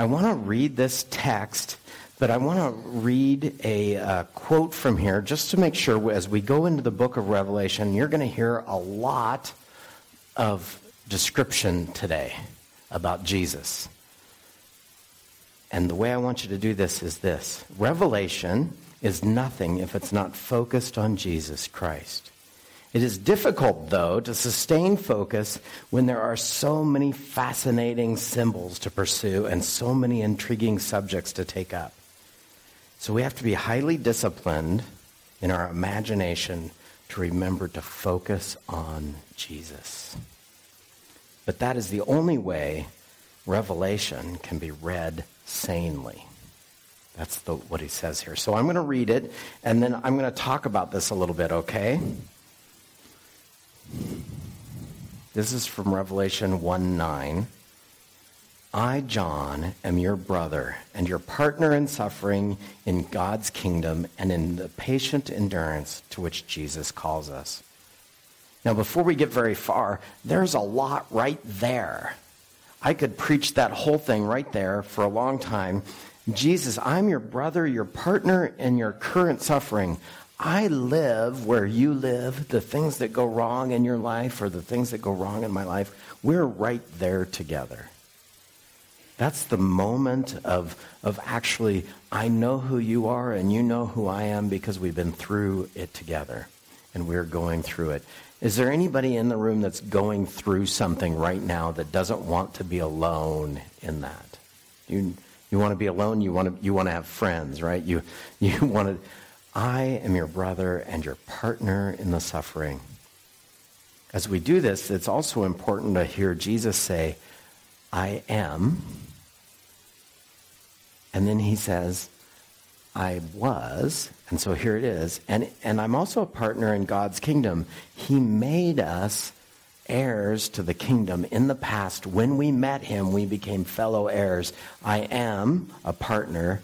I want to read this text, but I want to read a uh, quote from here just to make sure as we go into the book of Revelation, you're going to hear a lot of description today about Jesus. And the way I want you to do this is this Revelation is nothing if it's not focused on Jesus Christ. It is difficult, though, to sustain focus when there are so many fascinating symbols to pursue and so many intriguing subjects to take up. So we have to be highly disciplined in our imagination to remember to focus on Jesus. But that is the only way Revelation can be read sanely. That's the, what he says here. So I'm going to read it, and then I'm going to talk about this a little bit, okay? This is from Revelation 1 9. I, John, am your brother and your partner in suffering in God's kingdom and in the patient endurance to which Jesus calls us. Now, before we get very far, there's a lot right there. I could preach that whole thing right there for a long time. Jesus, I'm your brother, your partner in your current suffering. I live where you live. The things that go wrong in your life or the things that go wrong in my life, we're right there together. That's the moment of, of actually, I know who you are and you know who I am because we've been through it together and we're going through it. Is there anybody in the room that's going through something right now that doesn't want to be alone in that? You, you want to be alone, you want to, you want to have friends, right? You, you want to, I am your brother and your partner in the suffering. As we do this, it's also important to hear Jesus say, I am. And then he says, I was, and so here it is. And, and I'm also a partner in God's kingdom. He made us heirs to the kingdom. In the past, when we met him, we became fellow heirs. I am a partner.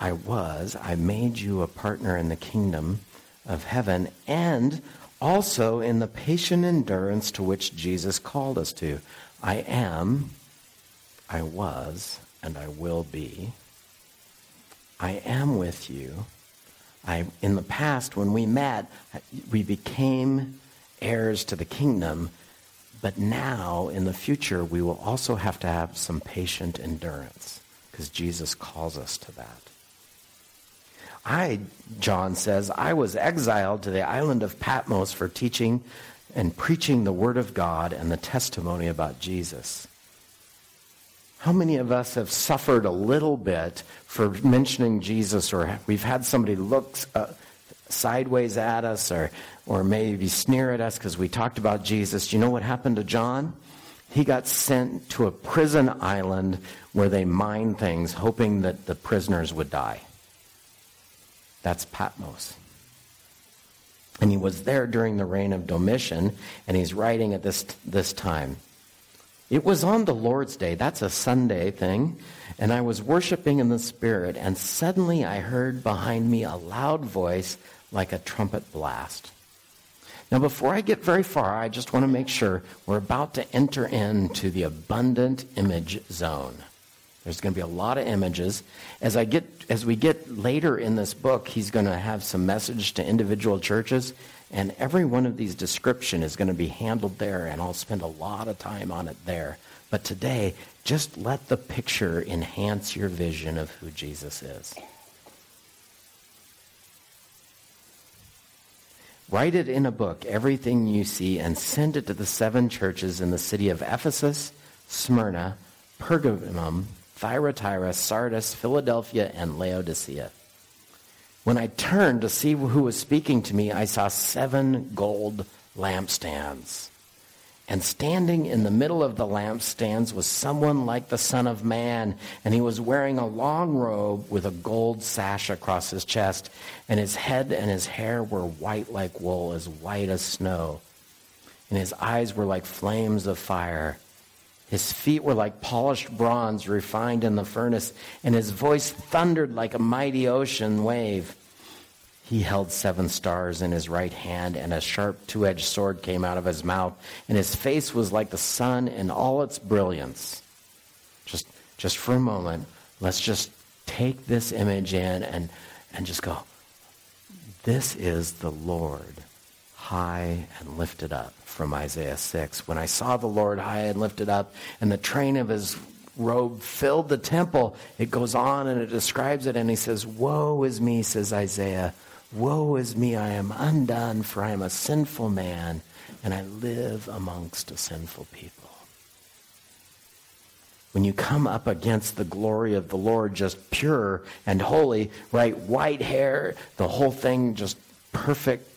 I was. I made you a partner in the kingdom of heaven and also in the patient endurance to which Jesus called us to. I am, I was, and I will be. I am with you. I, in the past, when we met, we became heirs to the kingdom. But now, in the future, we will also have to have some patient endurance because Jesus calls us to that. I, John says, I was exiled to the island of Patmos for teaching and preaching the word of God and the testimony about Jesus. How many of us have suffered a little bit for mentioning Jesus, or we've had somebody look uh, sideways at us, or, or maybe sneer at us because we talked about Jesus? Do you know what happened to John? He got sent to a prison island where they mine things, hoping that the prisoners would die. That's Patmos. And he was there during the reign of Domitian, and he's writing at this, this time. It was on the Lord's Day. That's a Sunday thing. And I was worshiping in the Spirit, and suddenly I heard behind me a loud voice like a trumpet blast. Now, before I get very far, I just want to make sure we're about to enter into the abundant image zone. There's going to be a lot of images. As I get as we get later in this book, he's going to have some message to individual churches and every one of these description is going to be handled there, and I'll spend a lot of time on it there. But today, just let the picture enhance your vision of who Jesus is. Write it in a book, everything you see, and send it to the seven churches in the city of Ephesus, Smyrna, Pergamum, Thyatira, Sardis, Philadelphia, and Laodicea. When I turned to see who was speaking to me, I saw seven gold lampstands. And standing in the middle of the lampstands was someone like the Son of Man, and he was wearing a long robe with a gold sash across his chest, and his head and his hair were white like wool, as white as snow. And his eyes were like flames of fire. His feet were like polished bronze refined in the furnace, and his voice thundered like a mighty ocean wave. He held seven stars in his right hand, and a sharp two edged sword came out of his mouth, and his face was like the sun in all its brilliance. Just, just for a moment, let's just take this image in and, and just go, this is the Lord high and lifted up from Isaiah 6. When I saw the Lord high and lifted up and the train of his robe filled the temple, it goes on and it describes it and he says, Woe is me, says Isaiah. Woe is me, I am undone, for I am a sinful man and I live amongst a sinful people. When you come up against the glory of the Lord, just pure and holy, right? White hair, the whole thing just perfect.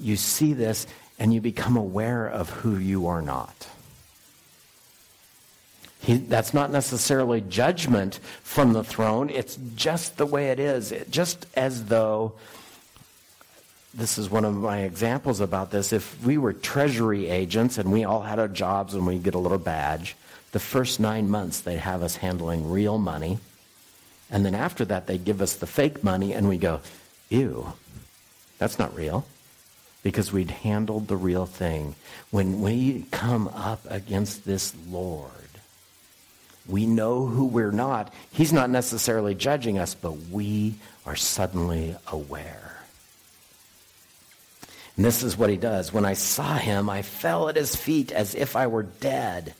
You see this and you become aware of who you are not. He, that's not necessarily judgment from the throne. It's just the way it is. It, just as though, this is one of my examples about this, if we were treasury agents and we all had our jobs and we get a little badge, the first nine months they'd have us handling real money. And then after that, they'd give us the fake money and we go, ew, that's not real. Because we'd handled the real thing. When we come up against this Lord, we know who we're not. He's not necessarily judging us, but we are suddenly aware. And this is what he does. When I saw him, I fell at his feet as if I were dead.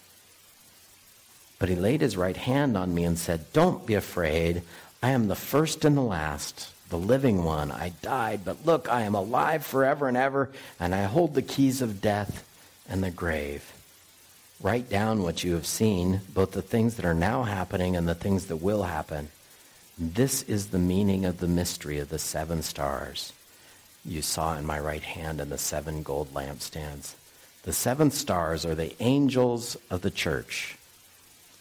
But he laid his right hand on me and said, Don't be afraid. I am the first and the last, the living one. I died, but look, I am alive forever and ever, and I hold the keys of death and the grave. Write down what you have seen, both the things that are now happening and the things that will happen. This is the meaning of the mystery of the seven stars you saw in my right hand and the seven gold lampstands. The seven stars are the angels of the church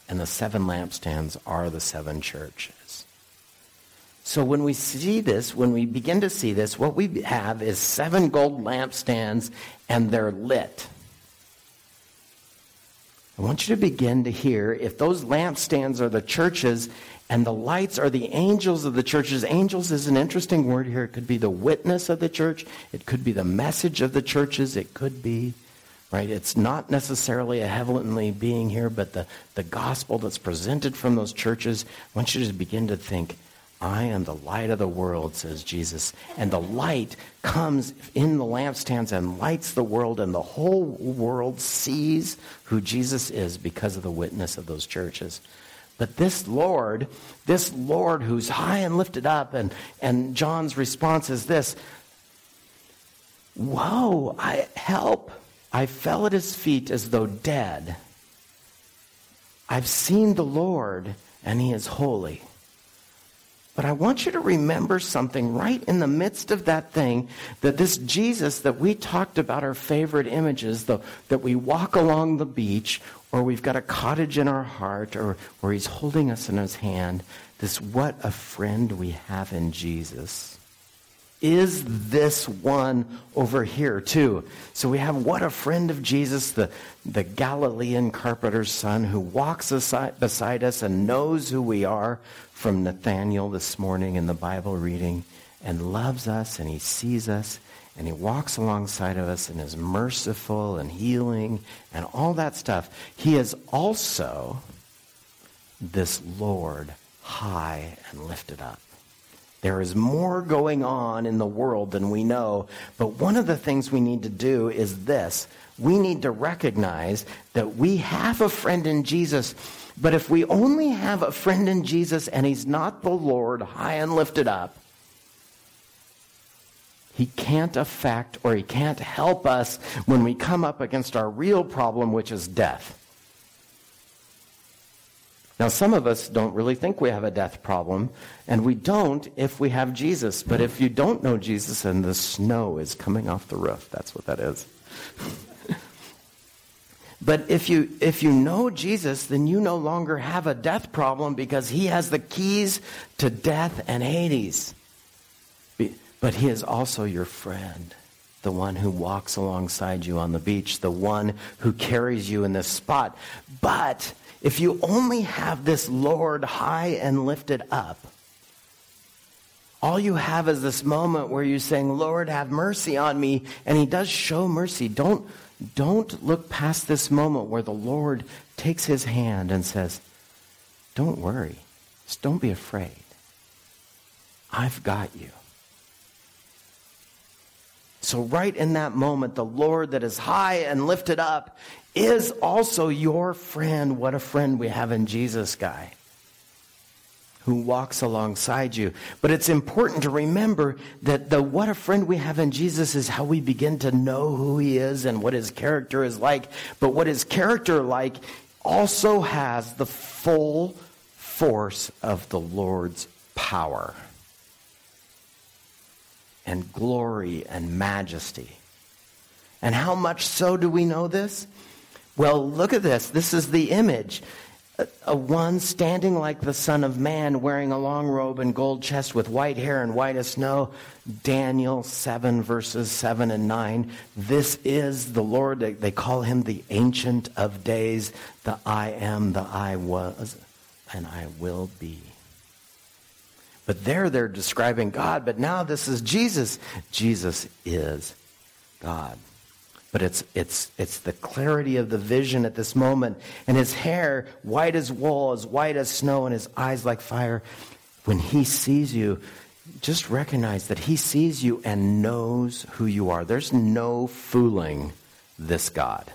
and the seven lampstands are the seven churches. So when we see this, when we begin to see this, what we have is seven gold lampstands and they're lit. I want you to begin to hear if those lampstands are the churches and the lights are the angels of the churches. Angels is an interesting word here. It could be the witness of the church, it could be the message of the churches, it could be right? It's not necessarily a heavenly being here, but the, the gospel that's presented from those churches. I want you to begin to think, I am the light of the world, says Jesus. And the light comes in the lampstands and lights the world, and the whole world sees who Jesus is because of the witness of those churches. But this Lord, this Lord who's high and lifted up, and, and John's response is this Whoa, I help. I fell at his feet as though dead. I've seen the Lord, and he is holy. But I want you to remember something right in the midst of that thing that this Jesus that we talked about our favorite images, the, that we walk along the beach, or we've got a cottage in our heart, or, or he's holding us in his hand, this what a friend we have in Jesus is this one over here too. So we have what a friend of Jesus, the, the Galilean carpenter's son who walks aside, beside us and knows who we are from Nathaniel this morning in the Bible reading and loves us and he sees us and he walks alongside of us and is merciful and healing and all that stuff. He is also this Lord high and lifted up. There is more going on in the world than we know. But one of the things we need to do is this we need to recognize that we have a friend in Jesus. But if we only have a friend in Jesus and he's not the Lord high and lifted up, he can't affect or he can't help us when we come up against our real problem, which is death. Now, some of us don't really think we have a death problem, and we don't if we have Jesus. But if you don't know Jesus and the snow is coming off the roof, that's what that is. but if you, if you know Jesus, then you no longer have a death problem because he has the keys to death and Hades. But he is also your friend the one who walks alongside you on the beach, the one who carries you in this spot. But if you only have this Lord high and lifted up, all you have is this moment where you're saying, Lord, have mercy on me. And he does show mercy. Don't, don't look past this moment where the Lord takes his hand and says, don't worry. Just don't be afraid. I've got you. So, right in that moment, the Lord that is high and lifted up is also your friend. What a friend we have in Jesus, guy, who walks alongside you. But it's important to remember that the what a friend we have in Jesus is how we begin to know who he is and what his character is like. But what his character like also has the full force of the Lord's power and glory and majesty. And how much so do we know this? Well, look at this. This is the image. A, a, one standing like the Son of Man, wearing a long robe and gold chest with white hair and white as snow. Daniel 7, verses 7 and 9. This is the Lord. They call him the Ancient of Days, the I am, the I was, and I will be. But there they're describing God, but now this is Jesus. Jesus is God. But it's, it's, it's the clarity of the vision at this moment. And his hair, white as wool, as white as snow, and his eyes like fire. When he sees you, just recognize that he sees you and knows who you are. There's no fooling this God.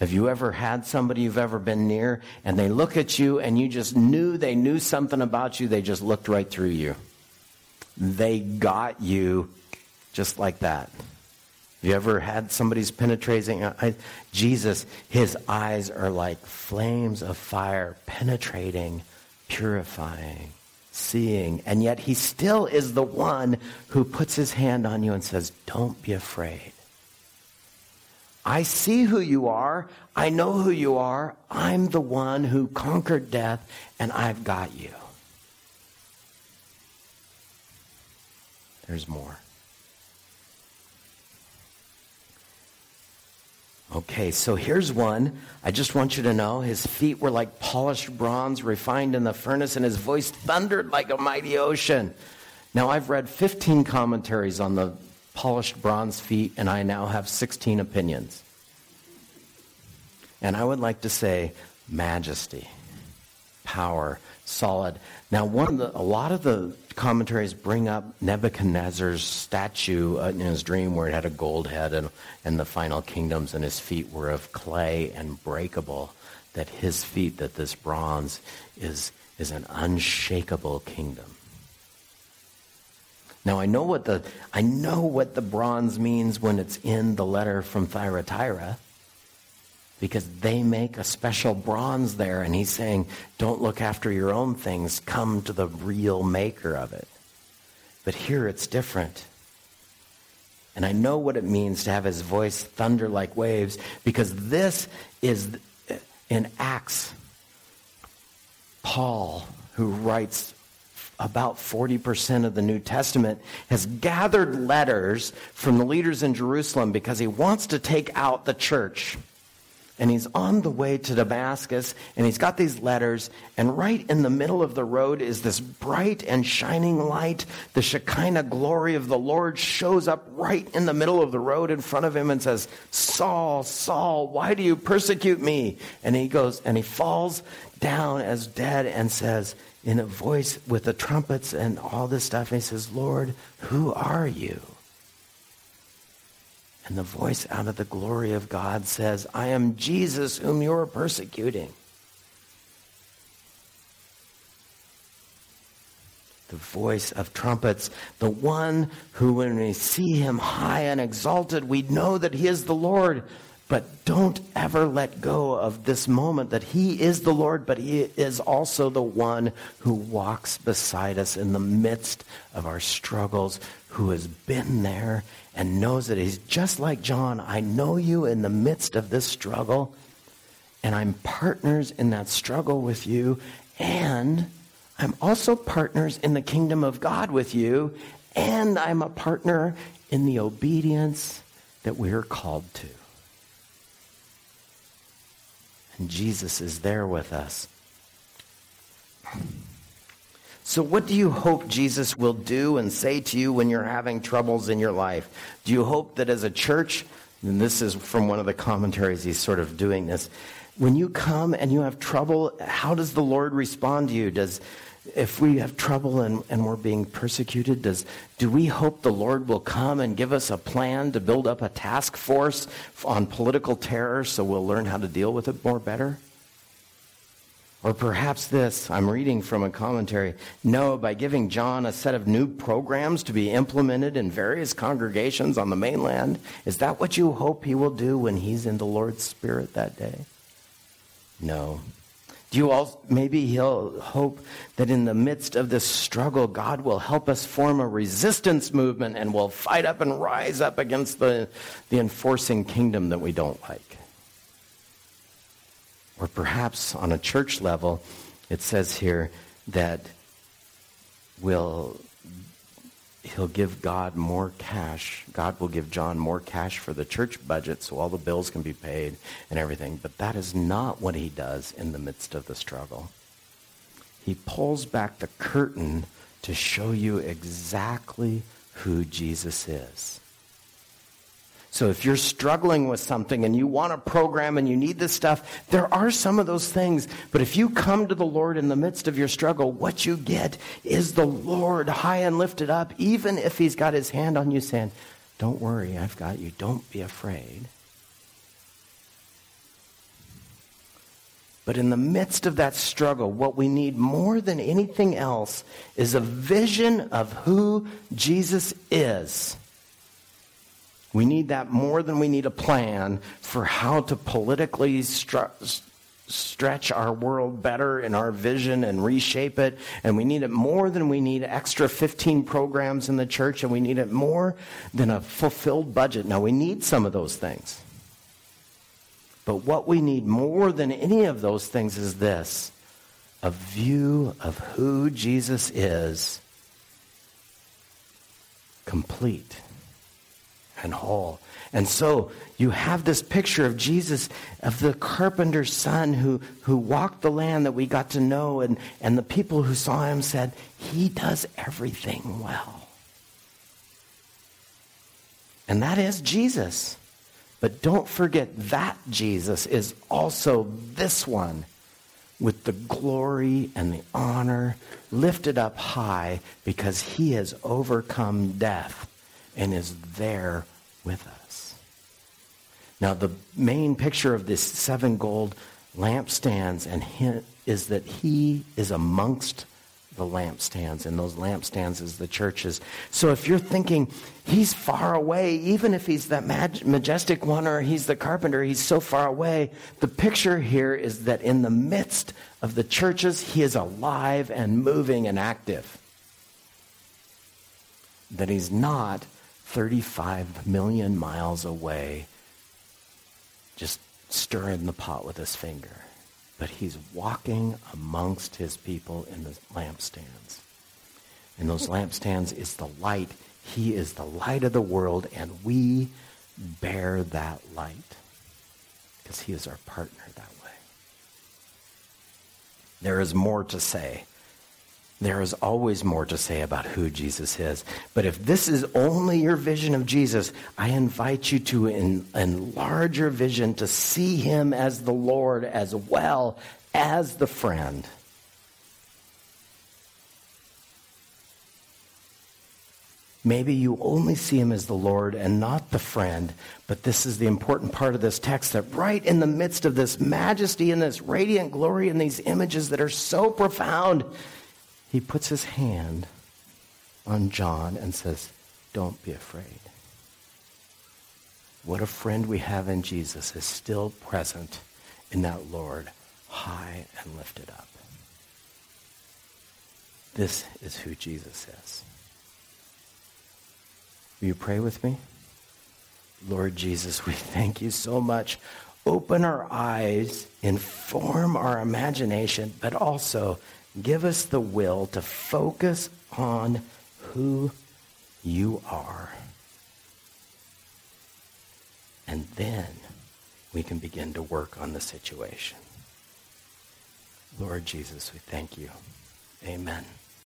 Have you ever had somebody you've ever been near and they look at you and you just knew they knew something about you? They just looked right through you. They got you just like that. Have you ever had somebody's penetrating? Jesus, his eyes are like flames of fire, penetrating, purifying, seeing. And yet he still is the one who puts his hand on you and says, Don't be afraid. I see who you are. I know who you are. I'm the one who conquered death, and I've got you. There's more. Okay, so here's one. I just want you to know his feet were like polished bronze refined in the furnace, and his voice thundered like a mighty ocean. Now, I've read 15 commentaries on the polished bronze feet, and I now have 16 opinions. And I would like to say majesty, power, solid. Now, one of the, a lot of the commentaries bring up Nebuchadnezzar's statue uh, in his dream where it had a gold head and, and the final kingdoms, and his feet were of clay and breakable. That his feet, that this bronze is, is an unshakable kingdom. Now I know what the I know what the bronze means when it's in the letter from Thyatira because they make a special bronze there and he's saying don't look after your own things come to the real maker of it. But here it's different. And I know what it means to have his voice thunder like waves because this is in Acts Paul who writes about 40% of the New Testament, has gathered letters from the leaders in Jerusalem because he wants to take out the church. And he's on the way to Damascus, and he's got these letters, and right in the middle of the road is this bright and shining light. The Shekinah glory of the Lord shows up right in the middle of the road in front of him and says, Saul, Saul, why do you persecute me? And he goes, and he falls down as dead and says, in a voice with the trumpets and all this stuff. And he says, Lord, who are you? And the voice out of the glory of God says, I am Jesus whom you are persecuting. The voice of trumpets, the one who, when we see him high and exalted, we know that he is the Lord. But don't ever let go of this moment that He is the Lord, but He is also the one who walks beside us in the midst of our struggles, who has been there and knows that He's just like John. I know you in the midst of this struggle, and I'm partners in that struggle with you, and I'm also partners in the kingdom of God with you, and I'm a partner in the obedience that we're called to. And Jesus is there with us. So, what do you hope Jesus will do and say to you when you're having troubles in your life? Do you hope that as a church, and this is from one of the commentaries, he's sort of doing this, when you come and you have trouble, how does the Lord respond to you? Does if we have trouble and, and we're being persecuted, does do we hope the Lord will come and give us a plan to build up a task force on political terror so we'll learn how to deal with it more better? Or perhaps this, I'm reading from a commentary. No, by giving John a set of new programs to be implemented in various congregations on the mainland, is that what you hope he will do when he's in the Lord's Spirit that day? No. Do you all, maybe he'll hope that in the midst of this struggle, God will help us form a resistance movement and we'll fight up and rise up against the, the enforcing kingdom that we don't like. Or perhaps on a church level, it says here that will he'll give God more cash. God will give John more cash for the church budget so all the bills can be paid and everything. But that is not what he does in the midst of the struggle. He pulls back the curtain to show you exactly who Jesus is. So if you're struggling with something and you want a program and you need this stuff, there are some of those things. But if you come to the Lord in the midst of your struggle, what you get is the Lord high and lifted up, even if he's got his hand on you saying, don't worry, I've got you. Don't be afraid. But in the midst of that struggle, what we need more than anything else is a vision of who Jesus is. We need that more than we need a plan for how to politically stru- stretch our world better in our vision and reshape it. And we need it more than we need extra 15 programs in the church, and we need it more than a fulfilled budget. Now, we need some of those things. But what we need more than any of those things is this a view of who Jesus is complete and whole. And so you have this picture of Jesus, of the carpenter's son who, who walked the land that we got to know, and, and the people who saw him said, He does everything well. And that is Jesus. But don't forget that Jesus is also this one with the glory and the honor lifted up high because he has overcome death and is there with us. Now, the main picture of this seven gold lampstands and hint is that he is amongst the lampstands, and those lampstands is the churches. So if you're thinking he's far away, even if he's that majestic one or he's the carpenter, he's so far away, the picture here is that in the midst of the churches, he is alive and moving and active. That he's not 35 million miles away, just stirring the pot with his finger. But he's walking amongst his people in the lampstands. And those lampstands is the light. He is the light of the world, and we bear that light because he is our partner that way. There is more to say there is always more to say about who Jesus is. But if this is only your vision of Jesus, I invite you to enlarge your vision to see him as the Lord as well as the friend. Maybe you only see him as the Lord and not the friend, but this is the important part of this text that right in the midst of this majesty and this radiant glory and these images that are so profound, he puts his hand on John and says, Don't be afraid. What a friend we have in Jesus is still present in that Lord, high and lifted up. This is who Jesus is. Will you pray with me? Lord Jesus, we thank you so much. Open our eyes, inform our imagination, but also Give us the will to focus on who you are. And then we can begin to work on the situation. Lord Jesus, we thank you. Amen.